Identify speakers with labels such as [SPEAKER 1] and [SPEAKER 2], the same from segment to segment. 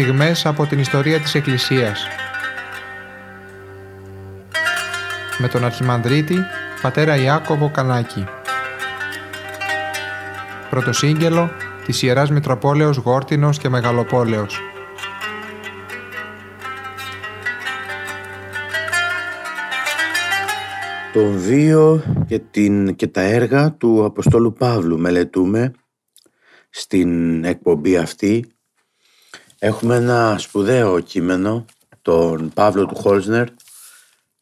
[SPEAKER 1] στιγμές από την ιστορία της Εκκλησίας. Με τον Αρχιμανδρίτη, πατέρα Ιάκωβο Κανάκη. Πρωτοσύγγελο της Ιεράς Μητροπόλεως Γόρτινος και Μεγαλοπόλεως.
[SPEAKER 2] Το βίο και, την, και τα έργα του Αποστόλου Παύλου μελετούμε στην εκπομπή αυτή. Έχουμε ένα σπουδαίο κείμενο, τον Παύλο του Χόλσνερ,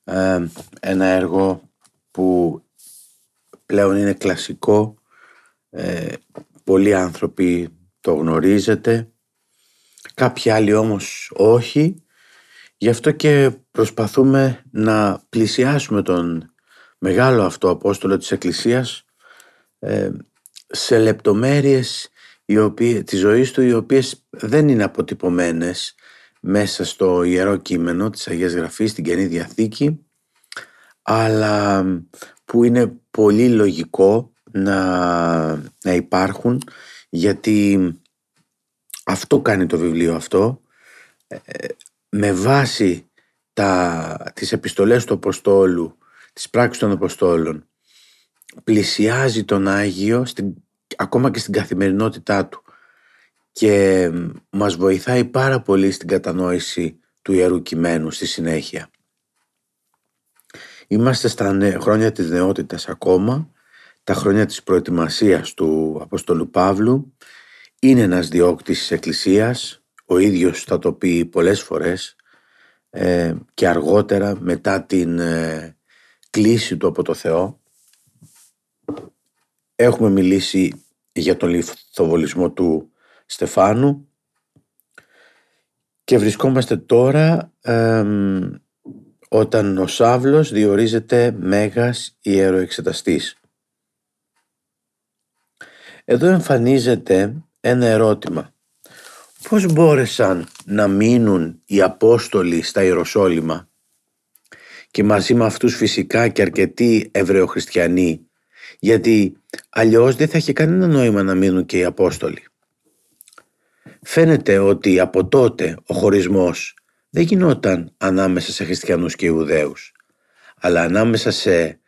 [SPEAKER 2] ε, ένα έργο που πλέον είναι κλασικό, ε, πολλοί άνθρωποι το γνωρίζετε, κάποιοι άλλοι όμως όχι, γι' αυτό και προσπαθούμε να πλησιάσουμε τον μεγάλο αυτό Απόστολο της Εκκλησίας ε, σε λεπτομέρειες οι οποίες, της ζωής του οι οποίες δεν είναι αποτυπωμένες μέσα στο Ιερό Κείμενο της Αγίας Γραφής, στην Καινή Διαθήκη αλλά που είναι πολύ λογικό να, να υπάρχουν γιατί αυτό κάνει το βιβλίο αυτό ε, με βάση τα, τις επιστολές του Αποστόλου της πράξης των Αποστόλων πλησιάζει τον Άγιο στην, ακόμα και στην καθημερινότητά του και μας βοηθάει πάρα πολύ στην κατανόηση του Ιερού Κειμένου στη συνέχεια. Είμαστε στα χρόνια της νεότητας ακόμα, τα χρόνια της προετοιμασίας του Αποστολού Παύλου. Είναι ένας διώκτης της Εκκλησίας, ο ίδιος θα το πει πολλές φορές ε, και αργότερα μετά την ε, κλίση του από το Θεό. Έχουμε μιλήσει για τον λιθοβολισμό του Στεφάνου και βρισκόμαστε τώρα όταν ο Σάβλος διορίζεται Μέγας Ιεροεξεταστής. Εδώ εμφανίζεται ένα ερώτημα. Πώς μπόρεσαν να μείνουν οι Απόστολοι στα Ιεροσόλυμα; Και μαζί με αυτούς φυσικά και αρκετοί Εβραιοχριστιανοί γιατί αλλιώς δεν θα είχε κανένα νόημα να μείνουν και οι Απόστολοι. Φαίνεται ότι από τότε ο χωρισμός δεν γινόταν ανάμεσα σε χριστιανούς και Ιουδαίους αλλά ανάμεσα σε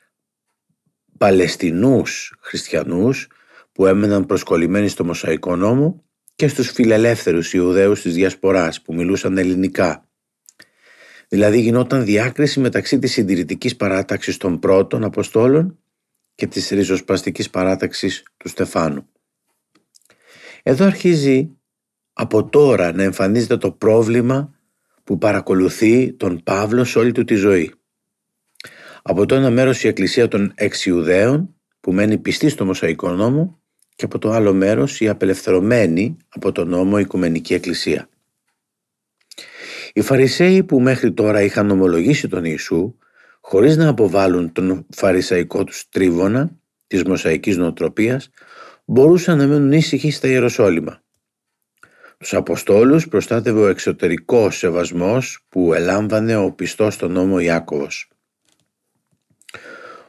[SPEAKER 2] Παλαιστινούς χριστιανούς που έμεναν προσκολλημένοι στο Μοσαϊκό νόμο και στους φιλελεύθερους Ιουδαίους της Διασποράς που μιλούσαν ελληνικά Δηλαδή γινόταν διάκριση μεταξύ της συντηρητικής παράταξης των πρώτων Αποστόλων και της ριζοσπαστικής παράταξης του Στεφάνου. Εδώ αρχίζει από τώρα να εμφανίζεται το πρόβλημα που παρακολουθεί τον Παύλο σε όλη του τη ζωή. Από το ένα μέρος η Εκκλησία των Εξιουδαίων που μένει πιστή στο Μοσαϊκό νόμο και από το άλλο μέρος η απελευθερωμένη από τον νόμο Οικουμενική Εκκλησία. Οι Φαρισαίοι που μέχρι τώρα είχαν ομολογήσει τον Ιησού χωρίς να αποβάλουν τον φαρισαϊκό τους τρίβωνα της μοσαϊκής νοοτροπίας μπορούσαν να μένουν ήσυχοι στα Ιεροσόλυμα. Τους Αποστόλους προστάτευε ο εξωτερικός σεβασμός που ελάμβανε ο πιστός στον νόμο Ιάκωβος.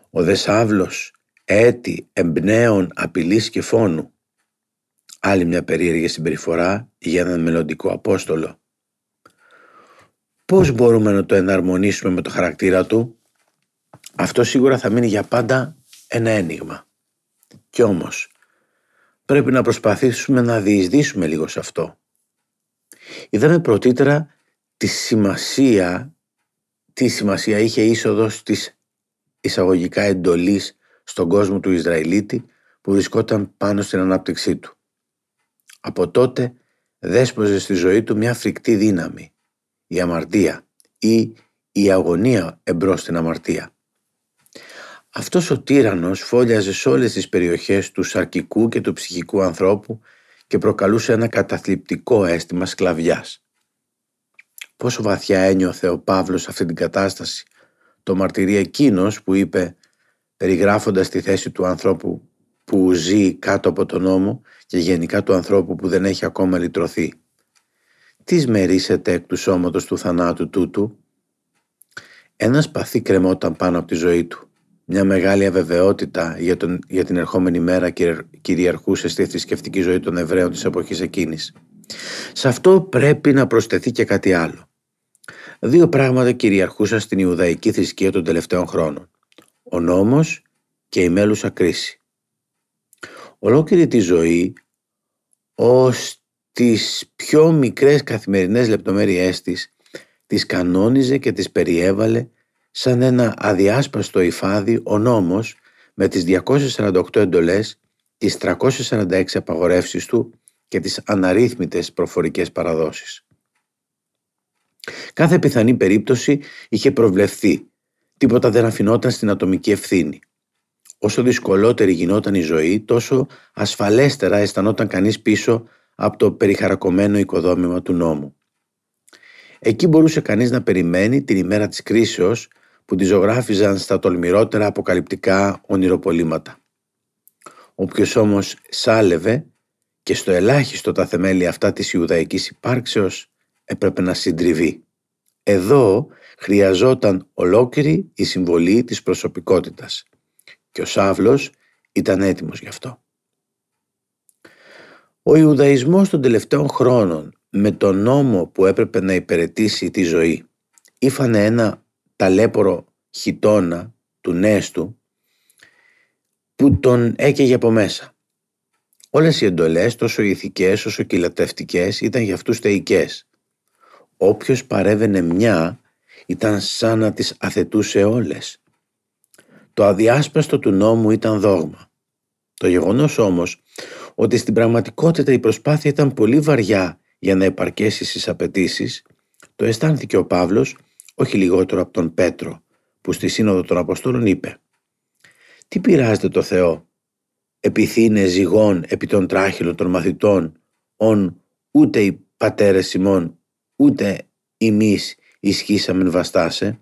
[SPEAKER 2] Ο Δεσάβλος έτη εμπνέων απειλής και φόνου. Άλλη μια περίεργη συμπεριφορά για έναν μελλοντικό Απόστολο. Πώς μπορούμε να το εναρμονίσουμε με το χαρακτήρα του; Αυτό σίγουρα θα μείνει για πάντα ένα ένιγμα. Κι όμως πρέπει να προσπαθήσουμε να διεισδύσουμε λίγο σε αυτό. Είδαμε πρωτήτερα τη σημασία, τι σημασία είχε η είσοδος της εισαγωγικά εντολής στον κόσμο του Ισραηλίτη που βρισκόταν πάνω στην ανάπτυξή του. Από τότε δέσποζε στη ζωή του μια φρικτή δύναμη, η αμαρτία ή η αγωνία εμπρός στην αμαρτία. Αυτός ο τύραννος φόλιαζε σε όλες τις περιοχές του σαρκικού και του ψυχικού ανθρώπου και προκαλούσε ένα καταθλιπτικό αίσθημα σκλαβιάς. Πόσο βαθιά ένιωθε ο Παύλος αυτή την κατάσταση, το μαρτυρεί εκείνος που είπε περιγράφοντας τη θέση του ανθρώπου που ζει κάτω από τον νόμο και γενικά του ανθρώπου που δεν έχει ακόμα λυτρωθεί τι σμερίσεται εκ του σώματος του θανάτου τούτου; Ένα σπαθί κρεμόταν πάνω από τη ζωή του. Μια μεγάλη αβεβαιότητα για, τον, για την ερχόμενη μέρα κυριαρχούσε στη θρησκευτική ζωή των Εβραίων της εποχής εκείνης. Σε αυτό πρέπει να προσθεθεί και κάτι άλλο. Δύο πράγματα κυριαρχούσαν στην Ιουδαϊκή θρησκεία των τελευταίων χρόνων. Ο νόμος και η μέλουσα κρίση. Ολόκληρη τη ζωή ως τις πιο μικρές καθημερινές λεπτομέρειές της τις κανόνιζε και τις περιέβαλε σαν ένα αδιάσπαστο υφάδι ο νόμος με τις 248 εντολές, τις 346 απαγορεύσεις του και τις αναρρύθμιτες προφορικές παραδόσεις. Κάθε πιθανή περίπτωση είχε προβλεφθεί, τίποτα δεν αφινόταν στην ατομική ευθύνη. Όσο δυσκολότερη γινόταν η ζωή, τόσο ασφαλέστερα αισθανόταν κανείς πίσω από το περιχαρακωμένο οικοδόμημα του νόμου. Εκεί μπορούσε κανείς να περιμένει την ημέρα της κρίσεως που τη ζωγράφιζαν στα τολμηρότερα αποκαλυπτικά ονειροπολίματα. Όποιος όμως σάλευε και στο ελάχιστο τα θεμέλια αυτά της Ιουδαϊκής υπάρξεως έπρεπε να συντριβεί. Εδώ χρειαζόταν ολόκληρη η συμβολή της προσωπικότητας και ο Σάβλος ήταν έτοιμος γι' αυτό. Ο Ιουδαϊσμός των τελευταίων χρόνων με τον νόμο που έπρεπε να υπηρετήσει τη ζωή ήφανε ένα ταλέπορο χιτόνα του Νέστου που τον έκαιγε από μέσα. Όλες οι εντολές, τόσο ηθικές όσο κυλατευτικές, ήταν για αυτούς θεϊκές. Όποιος παρέβαινε μια ήταν σαν να τις αθετούσε όλες. Το αδιάσπαστο του νόμου ήταν δόγμα. Το γεγονός όμως ότι στην πραγματικότητα η προσπάθεια ήταν πολύ βαριά για να επαρκέσει στις απαιτήσεις, το αισθάνθηκε ο Παύλος όχι λιγότερο από τον Πέτρο που στη Σύνοδο των Αποστόλων είπε «Τι πειράζεται το Θεό, επιθύνε ζυγών επί των τράχυλων των μαθητών, ον ούτε οι πατέρες ημών, ούτε εμείς ισχύσαμεν βαστάσε».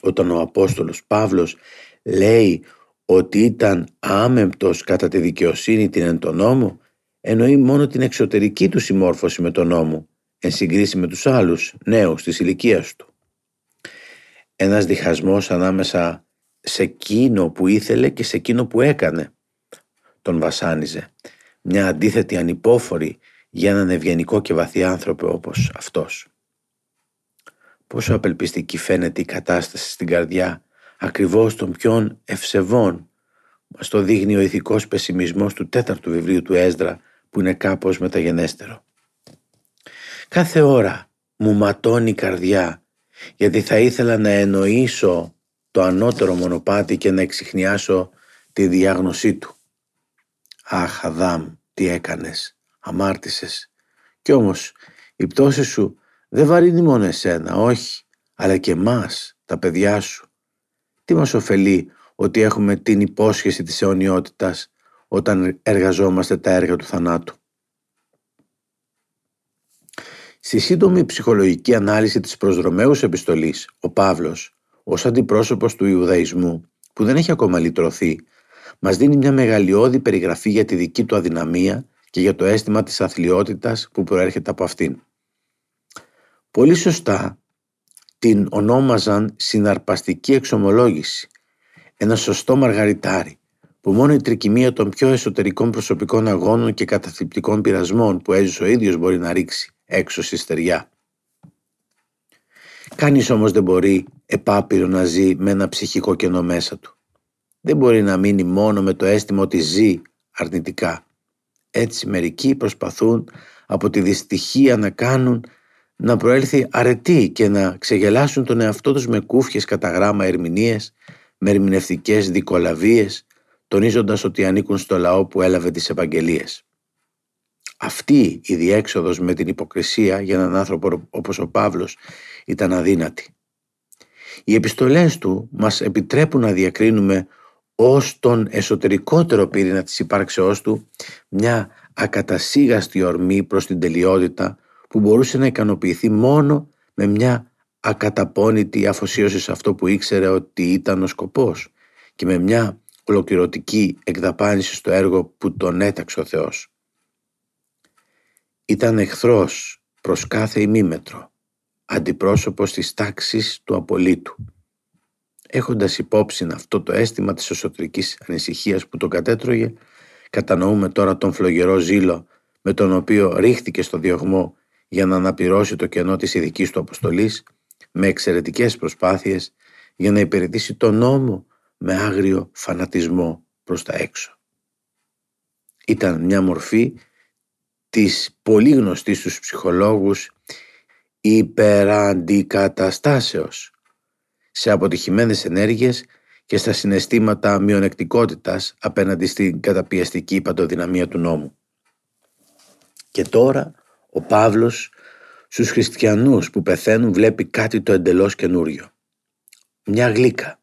[SPEAKER 2] Όταν ο Απόστολος Παύλος λέει ότι ήταν άμεμπτος κατά τη δικαιοσύνη την εν τον νόμο, εννοεί μόνο την εξωτερική του συμμόρφωση με τον νόμο, εν συγκρίση με τους άλλους νέους της ηλικίας του. Ένας διχασμός ανάμεσα σε εκείνο που ήθελε και σε εκείνο που έκανε τον βασάνιζε. Μια αντίθετη ανυπόφορη για έναν ευγενικό και βαθύ άνθρωπο όπως αυτός. Πόσο απελπιστική φαίνεται η κατάσταση στην καρδιά ακριβώς των πιο ευσεβών. Μας το δείχνει ο ηθικός πεσιμισμός του τέταρτου βιβλίου του Έσδρα που είναι κάπως μεταγενέστερο. Κάθε ώρα μου ματώνει η καρδιά γιατί θα ήθελα να εννοήσω το ανώτερο μονοπάτι και να εξηχνιάσω τη διάγνωσή του. Αχ Αδάμ, τι έκανες, αμάρτησες. Κι όμως η πτώση σου δεν βαρύνει μόνο εσένα, όχι, αλλά και μας, τα παιδιά σου. Τι μας ωφελεί ότι έχουμε την υπόσχεση της αιωνιότητας όταν εργαζόμαστε τα έργα του θανάτου; Στη σύντομη ψυχολογική ανάλυση της προσδρομέους επιστολής, ο Παύλος, ως αντιπρόσωπος του Ιουδαϊσμού, που δεν έχει ακόμα λυτρωθεί, μας δίνει μια μεγαλειώδη περιγραφή για τη δική του αδυναμία και για το αίσθημα της αθλειότητας που προέρχεται από αυτήν. Πολύ σωστά την ονόμαζαν συναρπαστική εξομολόγηση, ένα σωστό μαργαριτάρι, που μόνο η τρικυμία των πιο εσωτερικών προσωπικών αγώνων και καταθλιπτικών πειρασμών που έζησε ο ίδιος μπορεί να ρίξει έξω στη στεριά. Κανείς όμως δεν μπορεί επάπειρο να ζει με ένα ψυχικό κενό μέσα του. Δεν μπορεί να μείνει μόνο με το αίσθημα ότι ζει αρνητικά. Έτσι μερικοί προσπαθούν από τη δυστυχία να κάνουν να προέλθει αρετή και να ξεγελάσουν τον εαυτό τους με κούφιες κατά γράμμα ερμηνείες, με ερμηνευτικές δικολαβίες, τονίζοντας ότι ανήκουν στο λαό που έλαβε τις επαγγελίες. Αυτή η διέξοδος με την υποκρισία για έναν άνθρωπο όπως ο Παύλος ήταν αδύνατη. Οι επιστολές του μας επιτρέπουν να διακρίνουμε ως τον εσωτερικότερο πύρηνα της υπάρξεώς του μια ακατασίγαστη ορμή προς την τελειότητα που μπορούσε να ικανοποιηθεί μόνο με μια ακαταπώνητη αφοσίωση σε αυτό που ήξερε ότι ήταν ο σκοπός και με μια ολοκληρωτική εκδαπάνηση στο έργο που τον έταξε ο Θεός. Ήταν εχθρός προς κάθε ημίμετρο, αντιπρόσωπος της τάξης του απολύτου. Έχοντας υπόψη αυτό το αίσθημα της εσωτερικής ανησυχίας που τον κατέτρωγε, κατανοούμε τώρα τον φλογερό ζήλο με τον οποίο ρίχτηκε στο διωγμό για να αναπληρώσει το κενό της ειδικής του αποστολής με εξαιρετικές προσπάθειες για να υπηρετήσει τον νόμο με άγριο φανατισμό προς τα έξω. Ήταν μια μορφή της πολύ γνωστής στους ψυχολόγους υπεραντικαταστάσεως σε αποτυχημένες ενέργειες και στα συναισθήματα μειονεκτικότητας απέναντι στην καταπιεστική παντοδυναμία του νόμου. Και τώρα ο Παύλος στους χριστιανούς που πεθαίνουν βλέπει κάτι το εντελώς καινούριο. Μια γλύκα,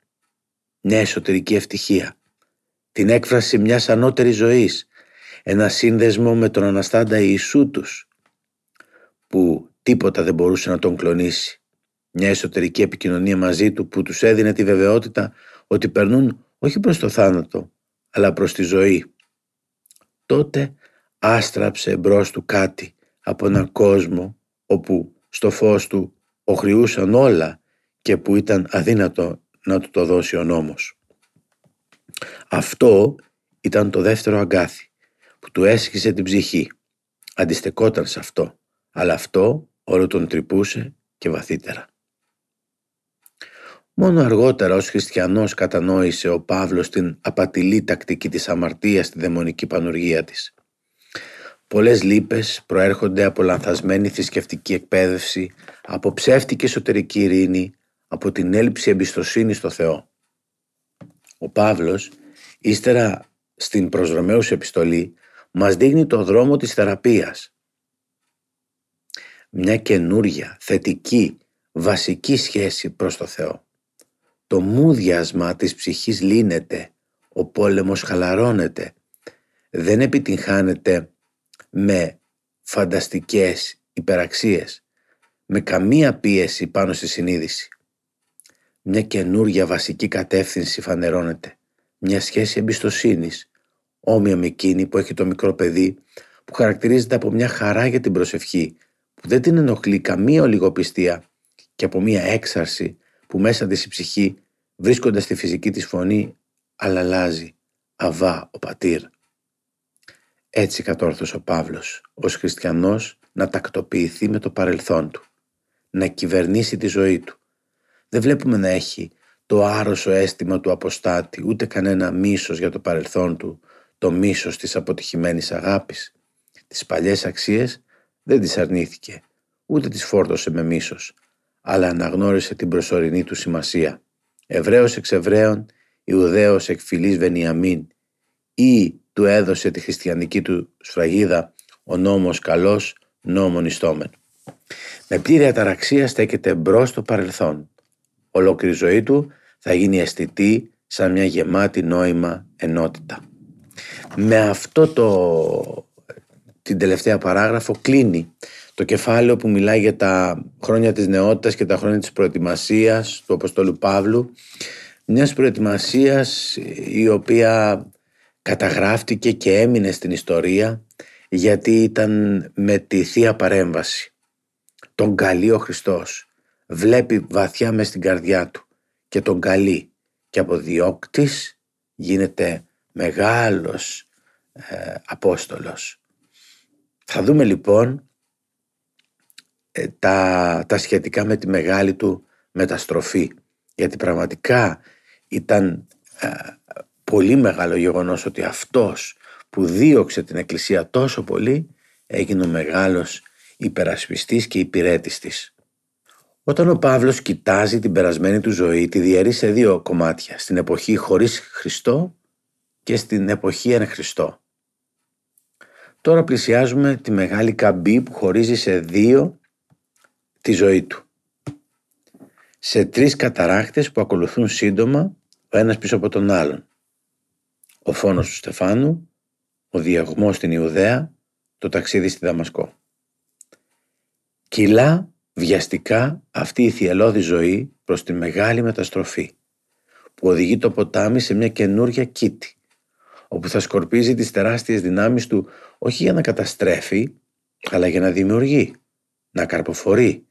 [SPEAKER 2] μια εσωτερική ευτυχία, την έκφραση μιας ανώτερης ζωής, ένα σύνδεσμο με τον Αναστάντα Ιησού τους, που τίποτα δεν μπορούσε να τον κλονίσει. Μια εσωτερική επικοινωνία μαζί του που τους έδινε τη βεβαιότητα ότι περνούν όχι προς το θάνατο, αλλά προς τη ζωή. Τότε άστραψε μπρος του κάτι από έναν κόσμο όπου στο φως του οχριούσαν όλα και που ήταν αδύνατο να του το δώσει ο νόμος. Αυτό ήταν το δεύτερο αγκάθι που του έσχισε την ψυχή. Αντιστεκόταν σε αυτό, αλλά αυτό όλο τον τρυπούσε και βαθύτερα. Μόνο αργότερα ως χριστιανός κατανόησε ο Παύλος την απατηλή τακτική της αμαρτίας στη δαιμονική πανουργία της. Πολλές λύπες προέρχονται από λανθασμένη θρησκευτική εκπαίδευση, από ψεύτικη εσωτερική ειρήνη, από την έλλειψη εμπιστοσύνης στο Θεό. Ο Παύλος, ύστερα στην προς επιστολή, μας δείχνει το δρόμο της θεραπείας. Μια καινούρια, θετική, βασική σχέση προς το Θεό. Το μούδιασμα της ψυχής λύνεται, ο πόλεμος χαλαρώνεται, δεν επιτυγχάνεται με φανταστικές υπεραξίες, με καμία πίεση πάνω στη συνείδηση. Μια καινούρια βασική κατεύθυνση φανερώνεται, μια σχέση εμπιστοσύνης, όμοια με εκείνη που έχει το μικρό παιδί, που χαρακτηρίζεται από μια χαρά για την προσευχή, που δεν την ενοχλεί καμία ολιγοπιστία και από μια έξαρση που μέσα της η ψυχή, βρίσκοντας τη φυσική της φωνή, αλλάζει, αβά ο πατήρ. Έτσι κατόρθωσε ο Παύλος, ως χριστιανός, να τακτοποιηθεί με το παρελθόν του, να κυβερνήσει τη ζωή του. Δεν βλέπουμε να έχει το άρρωσο αίσθημα του αποστάτη, ούτε κανένα μίσος για το παρελθόν του, το μίσος της αποτυχημένης αγάπης. Τις παλιές αξίες δεν τις αρνήθηκε, ούτε τις φόρτωσε με μίσος, αλλά αναγνώρισε την προσωρινή του σημασία. Εβραίος εξ Εβραίων, Ιουδαίος εκ φυλής Βενιαμίν ή του έδωσε τη χριστιανική του σφραγίδα ο νόμος καλός, νόμον ιστόμεν. Με πλήρη αταραξία στέκεται μπρος στο παρελθόν. Ολόκληρη ζωή του θα γίνει αισθητή σαν μια γεμάτη νόημα ενότητα. Με αυτό το, την τελευταία παράγραφο κλείνει το κεφάλαιο που μιλάει για τα χρόνια της νεότητας και τα χρόνια της προετοιμασίας του Αποστόλου Παύλου μιας προετοιμασίας η οποία καταγράφτηκε και έμεινε στην ιστορία γιατί ήταν με τη Θεία Παρέμβαση. Τον καλεί ο Χριστός. Βλέπει βαθιά μες στην καρδιά του και τον καλεί και από διώκτης γίνεται μεγάλος ε, Απόστολος. Θα δούμε λοιπόν ε, τα, τα σχετικά με τη μεγάλη του μεταστροφή γιατί πραγματικά ήταν ε, πολύ μεγάλο γεγονός ότι αυτός που δίωξε την Εκκλησία τόσο πολύ έγινε ο μεγάλος υπερασπιστής και υπηρέτης της. Όταν ο Παύλος κοιτάζει την περασμένη του ζωή τη διαιρεί σε δύο κομμάτια, στην εποχή χωρίς Χριστό και στην εποχή εν Χριστό. Τώρα πλησιάζουμε τη μεγάλη καμπή που χωρίζει σε δύο τη ζωή του. Σε τρεις καταράχτες που ακολουθούν σύντομα ο ένας πίσω από τον άλλον ο φόνος του Στεφάνου, ο διαγμός στην Ιουδαία, το ταξίδι στη Δαμασκό. Κυλά βιαστικά αυτή η θυελώδη ζωή προς τη μεγάλη μεταστροφή που οδηγεί το ποτάμι σε μια καινούρια κήτη όπου θα σκορπίζει τις τεράστιες δυνάμεις του όχι για να καταστρέφει αλλά για να δημιουργεί, να καρποφορεί,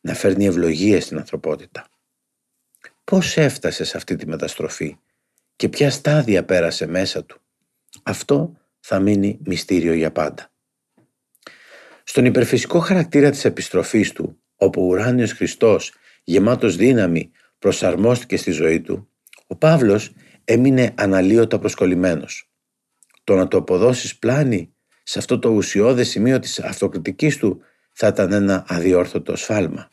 [SPEAKER 2] να φέρνει ευλογίες στην ανθρωπότητα. Πώς έφτασε σε αυτή τη μεταστροφή και ποια στάδια πέρασε μέσα του; Αυτό θα μείνει μυστήριο για πάντα. Στον υπερφυσικό χαρακτήρα της επιστροφής του, όπου ο ουράνιος Χριστός, γεμάτος δύναμη, προσαρμόστηκε στη ζωή του, ο Παύλος έμεινε αναλύωτα προσκολλημένος. Το να το αποδώσεις πλάνη σε αυτό το ουσιώδες σημείο της αυτοκριτικής του θα ήταν ένα αδιόρθωτο σφάλμα.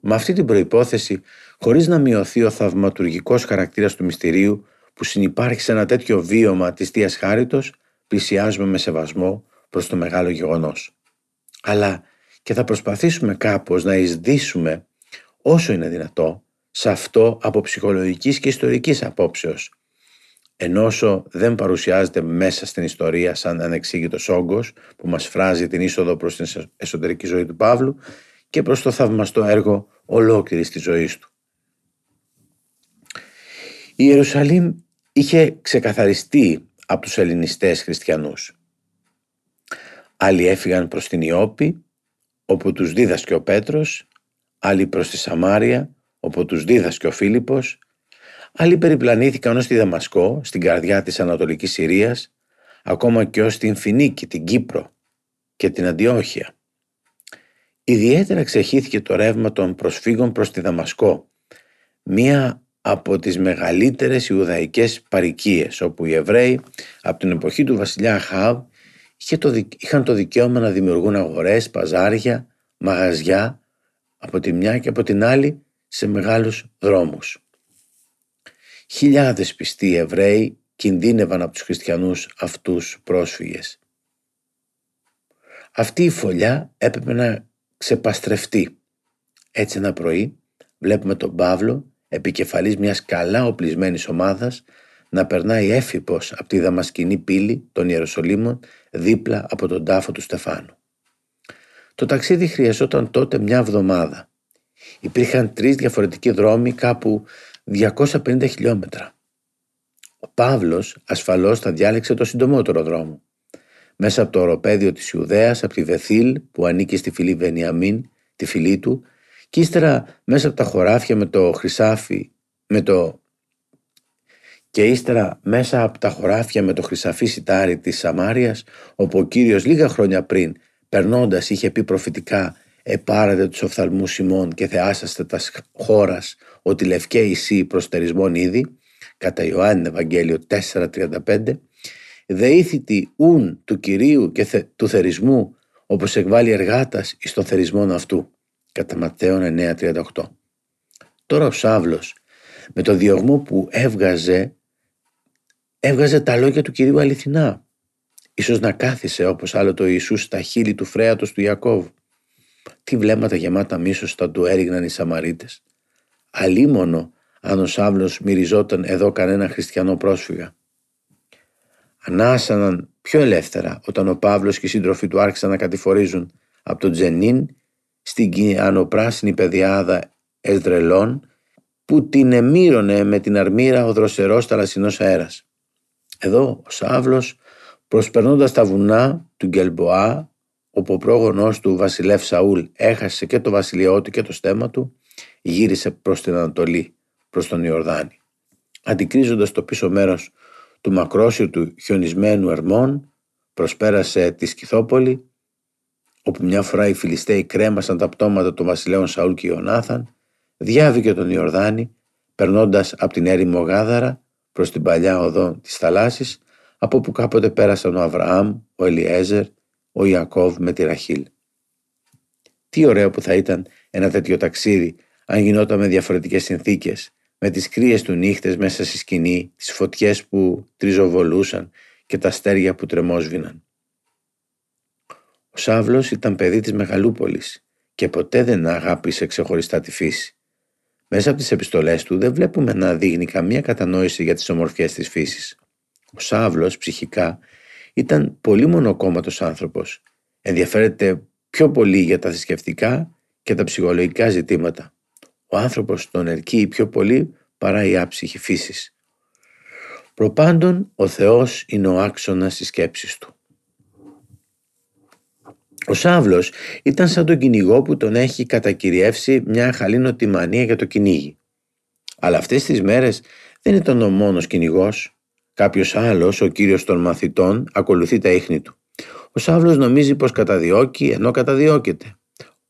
[SPEAKER 2] Με αυτή την προϋπόθεση, χωρίς να μειωθεί ο θαυματουργικός χαρακτήρας του μυστηρίου που συνυπάρχει σε ένα τέτοιο βίωμα της Θείας Χάριτος, πλησιάζουμε με σεβασμό προς το μεγάλο γεγονός. Αλλά και θα προσπαθήσουμε κάπως να εισδύσουμε όσο είναι δυνατό σε αυτό από ψυχολογικής και ιστορικής απόψεως, ενώ δεν παρουσιάζεται μέσα στην ιστορία σαν ανεξήγητος όγκος που μας φράζει την είσοδο προς την εσωτερική ζωή του Παύλου και προς το θαυμαστό έργο ολόκληρης της ζωής του. Η Ιερουσαλήμ είχε ξεκαθαριστεί από τους ελληνιστές χριστιανούς. Άλλοι έφυγαν προς την Ιώπη, όπου τους δίδασκε ο Πέτρος, άλλοι προς τη Σαμάρια, όπου τους δίδασκε ο Φίλιππος, άλλοι περιπλανήθηκαν ως τη Δαμασκό, στην καρδιά της Ανατολικής Συρίας, ακόμα και ως την Φινίκη, την Κύπρο και την Αντιόχεια. Ιδιαίτερα ξεχύθηκε το ρεύμα των προσφύγων προς τη Δαμασκό, μία από τις μεγαλύτερες Ιουδαϊκές παρικίες, όπου οι Εβραίοι από την εποχή του βασιλιά Αχάβ είχαν το δικαίωμα να δημιουργούν αγορές, παζάρια, μαγαζιά από τη μια και από την άλλη σε μεγάλους δρόμους. Χιλιάδες πιστοί Εβραίοι κινδύνευαν από τους χριστιανούς αυτούς πρόσφυγες. Αυτή η φωλιά έπρεπε να ξεπαστρευτεί. Έτσι ένα πρωί βλέπουμε τον Παύλο επικεφαλής μιας καλά οπλισμένης ομάδας να περνάει έφυπος από τη δαμασκηνή πύλη των Ιεροσολύμων δίπλα από τον τάφο του Στεφάνου. Το ταξίδι χρειαζόταν τότε μια εβδομάδα. Υπήρχαν τρεις διαφορετικοί δρόμοι κάπου 250 χιλιόμετρα. Ο Παύλος ασφαλώς θα διάλεξε το συντομότερο δρόμο. Μέσα από το οροπέδιο της Ιουδαίας, από τη Βεθήλ που ανήκει στη φυλή Βενιαμίν, τη φυλή του, και ύστερα μέσα από τα χωράφια με το χρυσάφι, με το και ύστερα μέσα από τα χωράφια με το χρυσαφί σιτάρι της Σαμάριας, όπου ο Κύριος λίγα χρόνια πριν, περνώντας, είχε πει προφητικά «Επάρατε τους οφθαλμούς Σιμών και θεάσαστε τα χώρας, ότι λευκέ εισή προστερισμόν ήδη», κατά Ιωάννη Ευαγγέλιο 4.35, «Δεήθητη ούν του Κυρίου και του θερισμού, όπως εκβάλλει εργάτας εις τον θερισμόν αυτού» κατά Ματθαίον 9.38. Τώρα ο Σάβλος με το διωγμό που έβγαζε έβγαζε τα λόγια του Κυρίου αληθινά. Ίσως να κάθισε όπως άλλο το Ιησούς στα χείλη του φρέατος του Ιακώβ. Τι βλέμματα γεμάτα μίσος θα του έριγναν οι Σαμαρίτες. Αλίμονο αν ο Σάβλος μυριζόταν εδώ κανένα χριστιανό πρόσφυγα. Ανάσαναν πιο ελεύθερα όταν ο Παύλος και οι σύντροφοι του άρχισαν να κατηφορίζουν από τον Τζενίν στην κυανοπράσινη πεδιάδα Εσδρελών που την εμύρωνε με την αρμύρα ο δροσερός θαλασσινός αέρας. Εδώ ο Σάβλος προσπερνώντας τα βουνά του Γκελμποά όπου ο πρόγονός του βασιλεύ Σαούλ έχασε και το βασιλειό του και το στέμα του γύρισε προς την Ανατολή, προς τον Ιορδάνη. Αντικρίζοντας το πίσω μέρος του μακρόσυρτου χιονισμένου ερμών προσπέρασε τη Σκυθόπολη όπου μια φορά οι Φιλιστέοι κρέμασαν τα πτώματα των βασιλέων Σαούλ και Ιωνάθαν, διάβηκε τον Ιορδάνη, περνώντας από την έρημο Γάδαρα προς την παλιά οδό της θαλάσσης, από όπου κάποτε πέρασαν ο Αβραάμ, ο Ελιέζερ, ο Ιακώβ με τη Ραχήλ. Τι ωραίο που θα ήταν ένα τέτοιο ταξίδι, αν γινόταν με διαφορετικές συνθήκες, με τις κρύες του νύχτες μέσα στη σκηνή, τις φωτιές που τριζοβολούσαν και τα αστέρια που τρεμόσβηναν. Ο Σάβλος ήταν παιδί της Μεγαλούπολης και ποτέ δεν αγάπησε ξεχωριστά τη φύση. Μέσα από τις επιστολές του δεν βλέπουμε να δείχνει καμία κατανόηση για τις ομορφιές της φύσης. Ο Σάβλος ψυχικά ήταν πολύ μονοκόμματος άνθρωπος. Ενδιαφέρεται πιο πολύ για τα θρησκευτικά και τα ψυχολογικά ζητήματα. Ο άνθρωπος τον ερκεί πιο πολύ παρά η άψυχη φύσης. Προπάντων ο Θεός είναι ο άξονας της σκέψης του. Ο Σάβλος ήταν σαν τον κυνηγό που τον έχει κατακυριεύσει μια χαλήνοτη μανία για το κυνήγι. Αλλά αυτές τις μέρες δεν ήταν ο μόνος κυνηγός. Κάποιος άλλος, ο κύριος των μαθητών, ακολουθεί τα ίχνη του. Ο Σάβλος νομίζει πως καταδιώκει ενώ καταδιώκεται.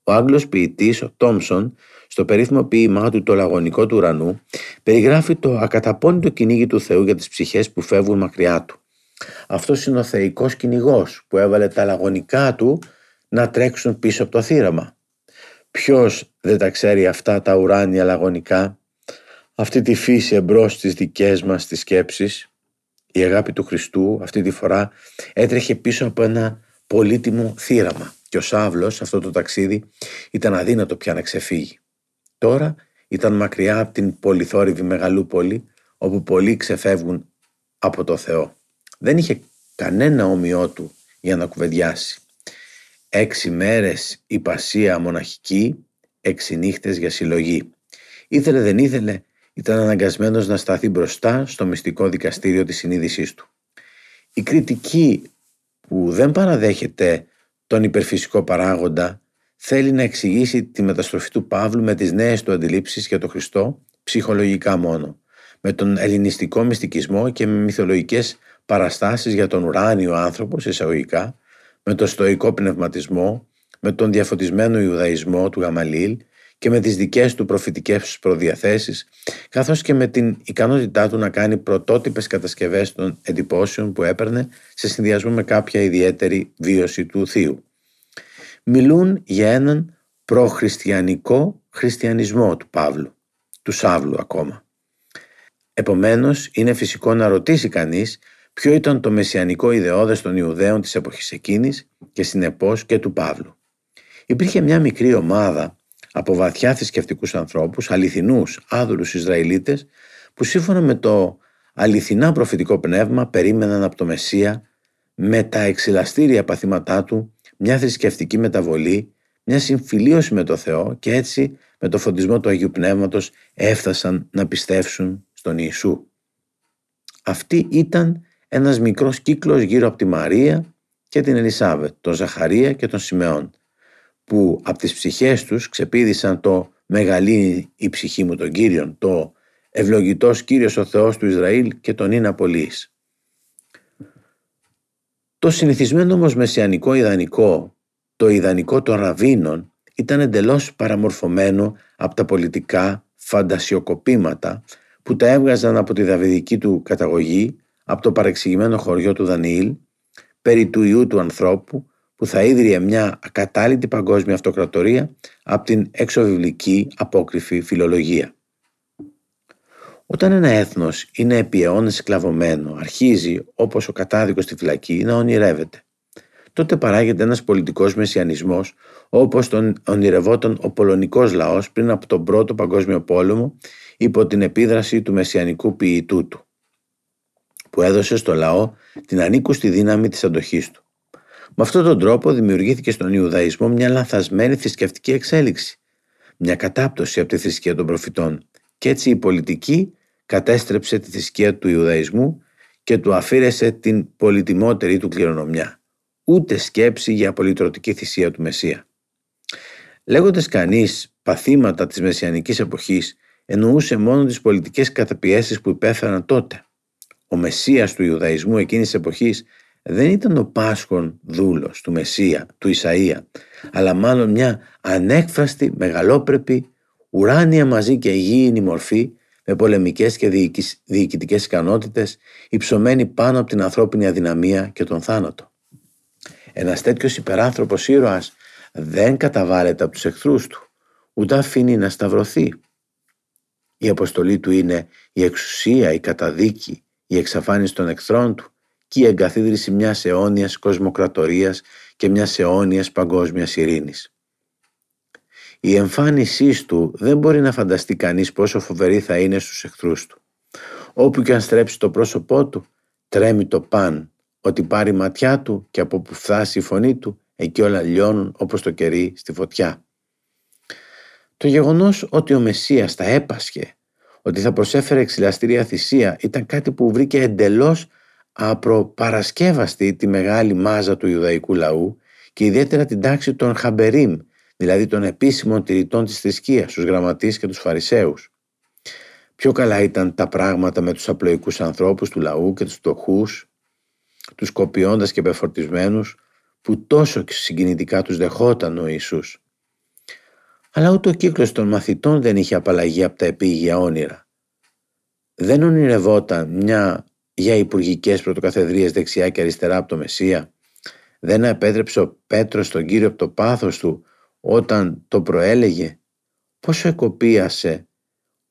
[SPEAKER 2] Ο Άγγλος ποιητής, ο Τόμσον, στο περίφημο ποίημά του «Το λαγωνικό του ουρανού», περιγράφει το ακαταπώνητο κυνήγι του Θεού για τις ψυχές που φεύγουν μακριά του. Αυτός είναι ο θεϊκός κυνηγός που έβαλε τα λαγωνικά του να τρέξουν πίσω από το θύραμα. Ποιος δεν τα ξέρει αυτά τα ουράνια λαγωνικά, αυτή τη φύση εμπρός στις δικές μας τις σκέψεις. Η αγάπη του Χριστού αυτή τη φορά έτρεχε πίσω από ένα πολύτιμο θύραμα και ο Σάβλος αυτό το ταξίδι ήταν αδύνατο πια να ξεφύγει. Τώρα ήταν μακριά από την πολυθόρυβη μεγαλούπολη όπου πολλοί ξεφεύγουν από το Θεό. Δεν είχε κανένα όμοιό του για να κουβεντιάσει. Έξι μέρες υπασία μοναχική, έξι νύχτες για συλλογή. Ήθελε δεν ήθελε, ήταν αναγκασμένος να σταθεί μπροστά στο μυστικό δικαστήριο της συνείδησής του. Η κριτική που δεν παραδέχεται τον υπερφυσικό παράγοντα θέλει να εξηγήσει τη μεταστροφή του Παύλου με τις νέες του αντιλήψεις για τον Χριστό ψυχολογικά μόνο, με τον ελληνιστικό μυστικισμό και με μυθολογικές παραστάσεις για τον ουράνιο άνθρωπο, εισαγωγικά, με τον στοικό πνευματισμό, με τον διαφωτισμένο Ιουδαϊσμό του Γαμαλίλ και με τις δικές του προφητικές προδιαθέσεις, καθώς και με την ικανότητά του να κάνει πρωτότυπες κατασκευές των εντυπώσεων που έπαιρνε σε συνδυασμό με κάποια ιδιαίτερη βίωση του Θείου. Μιλούν για έναν προχριστιανικό χριστιανισμό του Παύλου, του Σάβλου ακόμα. Επομένως, είναι φυσικό να ρωτήσει κανείς ποιο ήταν το μεσιανικό ιδεώδες των Ιουδαίων της εποχής εκείνης και συνεπώς και του Παύλου. Υπήρχε μια μικρή ομάδα από βαθιά θρησκευτικούς ανθρώπους, αληθινούς, άδουλους Ισραηλίτες, που σύμφωνα με το αληθινά προφητικό πνεύμα περίμεναν από το Μεσσία με τα εξυλαστήρια παθήματά του μια θρησκευτική μεταβολή, μια συμφιλίωση με το Θεό και έτσι με το φωτισμό του Αγίου Πνεύματος έφτασαν να πιστεύσουν στον Ιησού. Αυτή ήταν ένας μικρός κύκλος γύρω από τη Μαρία και την Ελισάβετ, τον Ζαχαρία και τον Σιμεών, που από τις ψυχές τους ξεπίδησαν το «μεγαλύνει η ψυχή μου τον Κύριον», το «ευλογητός Κύριος ο Θεός του Ισραήλ και τον είναι απολύης». Το συνηθισμένο όμως μεσιανικό ιδανικό, το ιδανικό των ραβίνων, ήταν εντελώς παραμορφωμένο από τα πολιτικά φαντασιοκοπήματα που τα έβγαζαν από τη δαβιδική του καταγωγή, από το παρεξηγημένο χωριό του Δανιήλ, περί του Ιού του ανθρώπου, που θα ίδρυε μια ακατάλητη παγκόσμια αυτοκρατορία από την εξωβιβλική απόκριφη φιλολογία. Όταν ένα έθνος είναι επί αιώνες σκλαβωμένο, αρχίζει όπως ο κατάδικος στη φυλακή να ονειρεύεται. Τότε παράγεται ένας πολιτικός μεσιανισμός όπως τον ονειρευόταν ο πολωνικός λαός πριν από τον πρώτο παγκόσμιο πόλεμο υπό την επίδραση του μεσιανικού ποιητού του που έδωσε στο λαό την ανήκουστη δύναμη της αντοχής του. Με αυτόν τον τρόπο δημιουργήθηκε στον Ιουδαϊσμό μια λανθασμένη θρησκευτική εξέλιξη, μια κατάπτωση από τη θρησκεία των προφητών και έτσι η πολιτική κατέστρεψε τη θρησκεία του Ιουδαϊσμού και του αφήρεσε την πολυτιμότερη του κληρονομιά. Ούτε σκέψη για απολυτρωτική θυσία του Μεσσία. Λέγοντας κανείς παθήματα της μεσιανικής εποχής, εννοούσε μόνο τις πολιτικές καταπιέσεις που υπέφεραν τότε. Ο Μεσσίας του Ιουδαϊσμού εκείνης της εποχής δεν ήταν ο Πάσχων δούλος του Μεσσία, του Ισαΐα, αλλά μάλλον μια ανέκφραστη, μεγαλόπρεπη, ουράνια μαζί και υγιεινή μορφή με πολεμικές και διοικητικές ικανότητες υψωμένη πάνω από την ανθρώπινη αδυναμία και τον θάνατο. Ένας τέτοιος υπεράνθρωπος ήρωας δεν καταβάλλεται από τους εχθρούς του, ούτε αφήνει να σταυρωθεί. Η αποστολή του είναι η εξουσία, η καταδίκη, η εξαφάνιση των εχθρών του και η εγκαθίδρυση μιας αιώνιας κοσμοκρατορίας και μιας αιώνιας παγκόσμιας ειρήνης. Η εμφάνισή του δεν μπορεί να φανταστεί κανείς πόσο φοβερή θα είναι στους εχθρούς του. Όπου και αν στρέψει το πρόσωπό του, τρέμει το παν, ότι πάρει ματιά του και από που φτάσει η φωνή του, εκεί όλα λιώνουν όπως το κερί στη φωτιά. Το γεγονός ότι ο Μεσσίας τα έπασχε, ότι θα προσέφερε εξυλαστήρια θυσία, ήταν κάτι που βρήκε εντελώς απροπαρασκεύαστη τη μεγάλη μάζα του Ιουδαϊκού λαού και ιδιαίτερα την τάξη των Χαμπερίμ, δηλαδή των επίσημων τηρητών της θρησκείας, τους γραμματείς και τους φαρισαίους. Πιο καλά ήταν τα πράγματα με τους απλοϊκούς ανθρώπους του λαού και τους φτωχούς, τους κοπιώντας και πεφορτισμένους, που τόσο συγκινητικά τους δεχόταν ο Ιησούς. Αλλά ούτε ο κύκλος των μαθητών δεν είχε απαλλαγή από τα επίγεια όνειρα. Δεν ονειρευόταν μια για υπουργικές πρωτοκαθεδρίες δεξιά και αριστερά από το Μεσσία. Δεν επέτρεψε ο Πέτρος τον Κύριο από το πάθος του όταν το προέλεγε. Πόσο εκοπίασε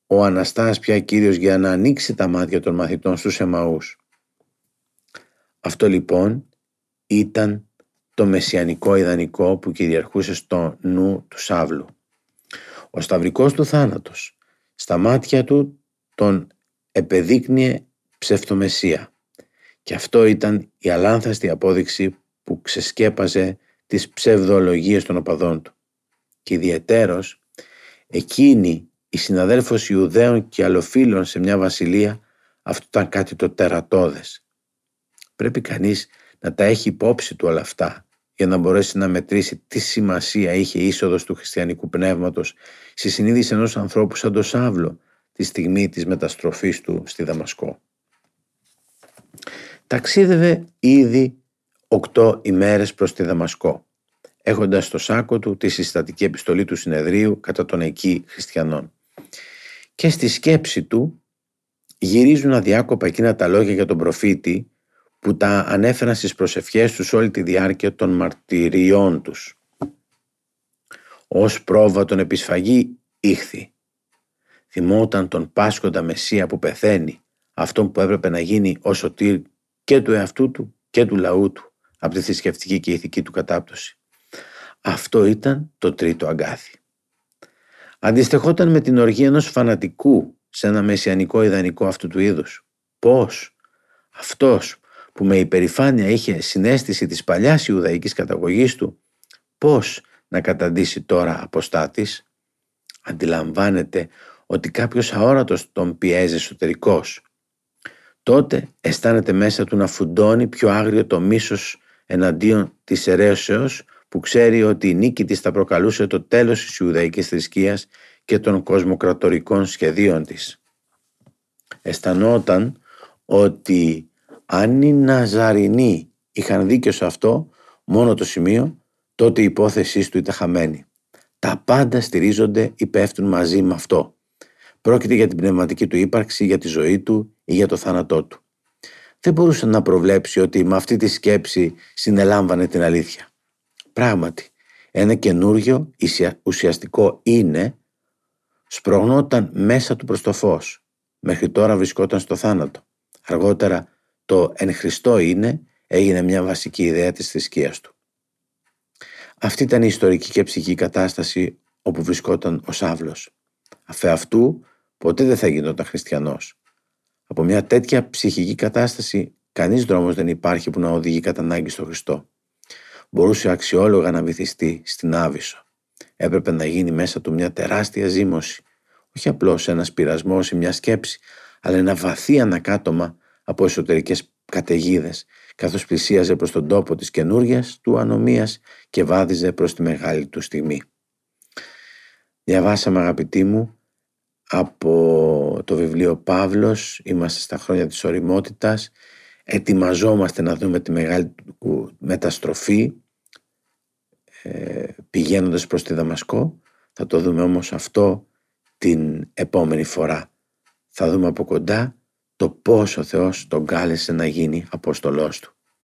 [SPEAKER 2] ο Αναστάς πια Κύριος για να ανοίξει τα μάτια των μαθητών στους Εμαούς. Αυτό λοιπόν ήταν το μεσιανικό ιδανικό που κυριαρχούσε στο νου του Σάβλου. Ο σταυρικός του θάνατος στα μάτια του τον επεδείκνυε ψευτομεσία και αυτό ήταν η αλάνθαστη απόδειξη που ξεσκέπαζε τις ψευδολογίες των οπαδών του. Και ιδιαιτέρως εκείνη η συναδέλφος Ιουδαίων και αλλοφύλων σε μια βασιλεία αυτό ήταν κάτι το τερατώδες. Πρέπει κανείς να τα έχει υπόψη του όλα αυτά για να μπορέσει να μετρήσει τι σημασία είχε η είσοδος του χριστιανικού πνεύματος στη συνείδηση ενός ανθρώπου σαν το Σάβλο τη στιγμή της μεταστροφής του στη Δαμασκό. Ταξίδευε ήδη οκτώ ημέρες προς τη Δαμασκό, έχοντας στο σάκο του τη συστατική επιστολή του συνεδρίου κατά των εκεί χριστιανών. Και στη σκέψη του γυρίζουν αδιάκοπα εκείνα τα λόγια για τον προφήτη που τα ανέφεραν στις προσευχές τους όλη τη διάρκεια των μαρτυριών τους. Ως πρόβα τον επισφαγή ήχθη. Θυμόταν τον Πάσχοντα Μεσσία που πεθαίνει, αυτόν που έπρεπε να γίνει ο σωτήρ και του εαυτού του και του λαού του από τη θρησκευτική και ηθική του κατάπτωση. Αυτό ήταν το τρίτο αγκάθι. Αντιστεχόταν με την οργή ενός φανατικού σε ένα μεσιανικό ιδανικό αυτού του είδους. Πώς; Αυτός που με υπερηφάνεια είχε συνέστηση της παλιάς Ιουδαϊκής καταγωγής του, πώς να καταντήσει τώρα αποστάτης; Αντιλαμβάνεται ότι κάποιος αόρατος τον πιέζει εσωτερικός. Τότε αισθάνεται μέσα του να φουντώνει πιο άγριο το μίσος εναντίον της αιρέσεως που ξέρει ότι η νίκη της θα προκαλούσε το τέλος της Ιουδαϊκής θρησκείας και των κοσμοκρατορικών σχεδίων της. Αισθανόταν ότι αν οι Ναζαρινοί είχαν δίκιο σε αυτό, μόνο το σημείο, τότε η υπόθεσή του ήταν χαμένη. Τα πάντα στηρίζονται ή πέφτουν μαζί με αυτό. Πρόκειται για την πνευματική του ύπαρξη, για τη ζωή του ή για το θάνατό του. Δεν μπορούσε να προβλέψει ότι με αυτή τη σκέψη συνελάμβανε την αλήθεια. Πράγματι, ένα καινούριο ουσιαστικό είναι σπρογνόταν μέσα του προς το φως. Μέχρι τώρα βρισκόταν στο θάνατο. Αργότερα το «εν Χριστώ είναι» έγινε μια βασική ιδέα της θρησκείας του. Αυτή ήταν η ιστορική και ψυχική κατάσταση όπου βρισκόταν ο Σάβλος. Αφ' αυτού ποτέ δεν θα γινόταν χριστιανός. Από μια τέτοια ψυχική κατάσταση κανείς δρόμος δεν υπάρχει που να οδηγεί κατά ανάγκη στο Χριστό. Μπορούσε αξιόλογα να βυθιστεί στην Άβυσσο. Έπρεπε να γίνει μέσα του μια τεράστια ζήμωση. Όχι απλώς ένας πειρασμός ή μια σκέψη, αλλά ένα βαθύ ανακάτωμα από εσωτερικές καταιγίδες, καθώς πλησίαζε προς τον τόπο της καινούργιας του ανομίας και βάδιζε προς τη μεγάλη του στιγμή. Διαβάσαμε αγαπητοί μου από το βιβλίο Παύλος, είμαστε στα χρόνια της οριμότητας, ετοιμαζόμαστε να δούμε τη μεγάλη μεταστροφή ε, πηγαίνοντας προς τη Δαμασκό, θα το δούμε όμως αυτό την επόμενη φορά. Θα δούμε από κοντά το πώς ο Θεός τον κάλεσε να γίνει Απόστολός Του.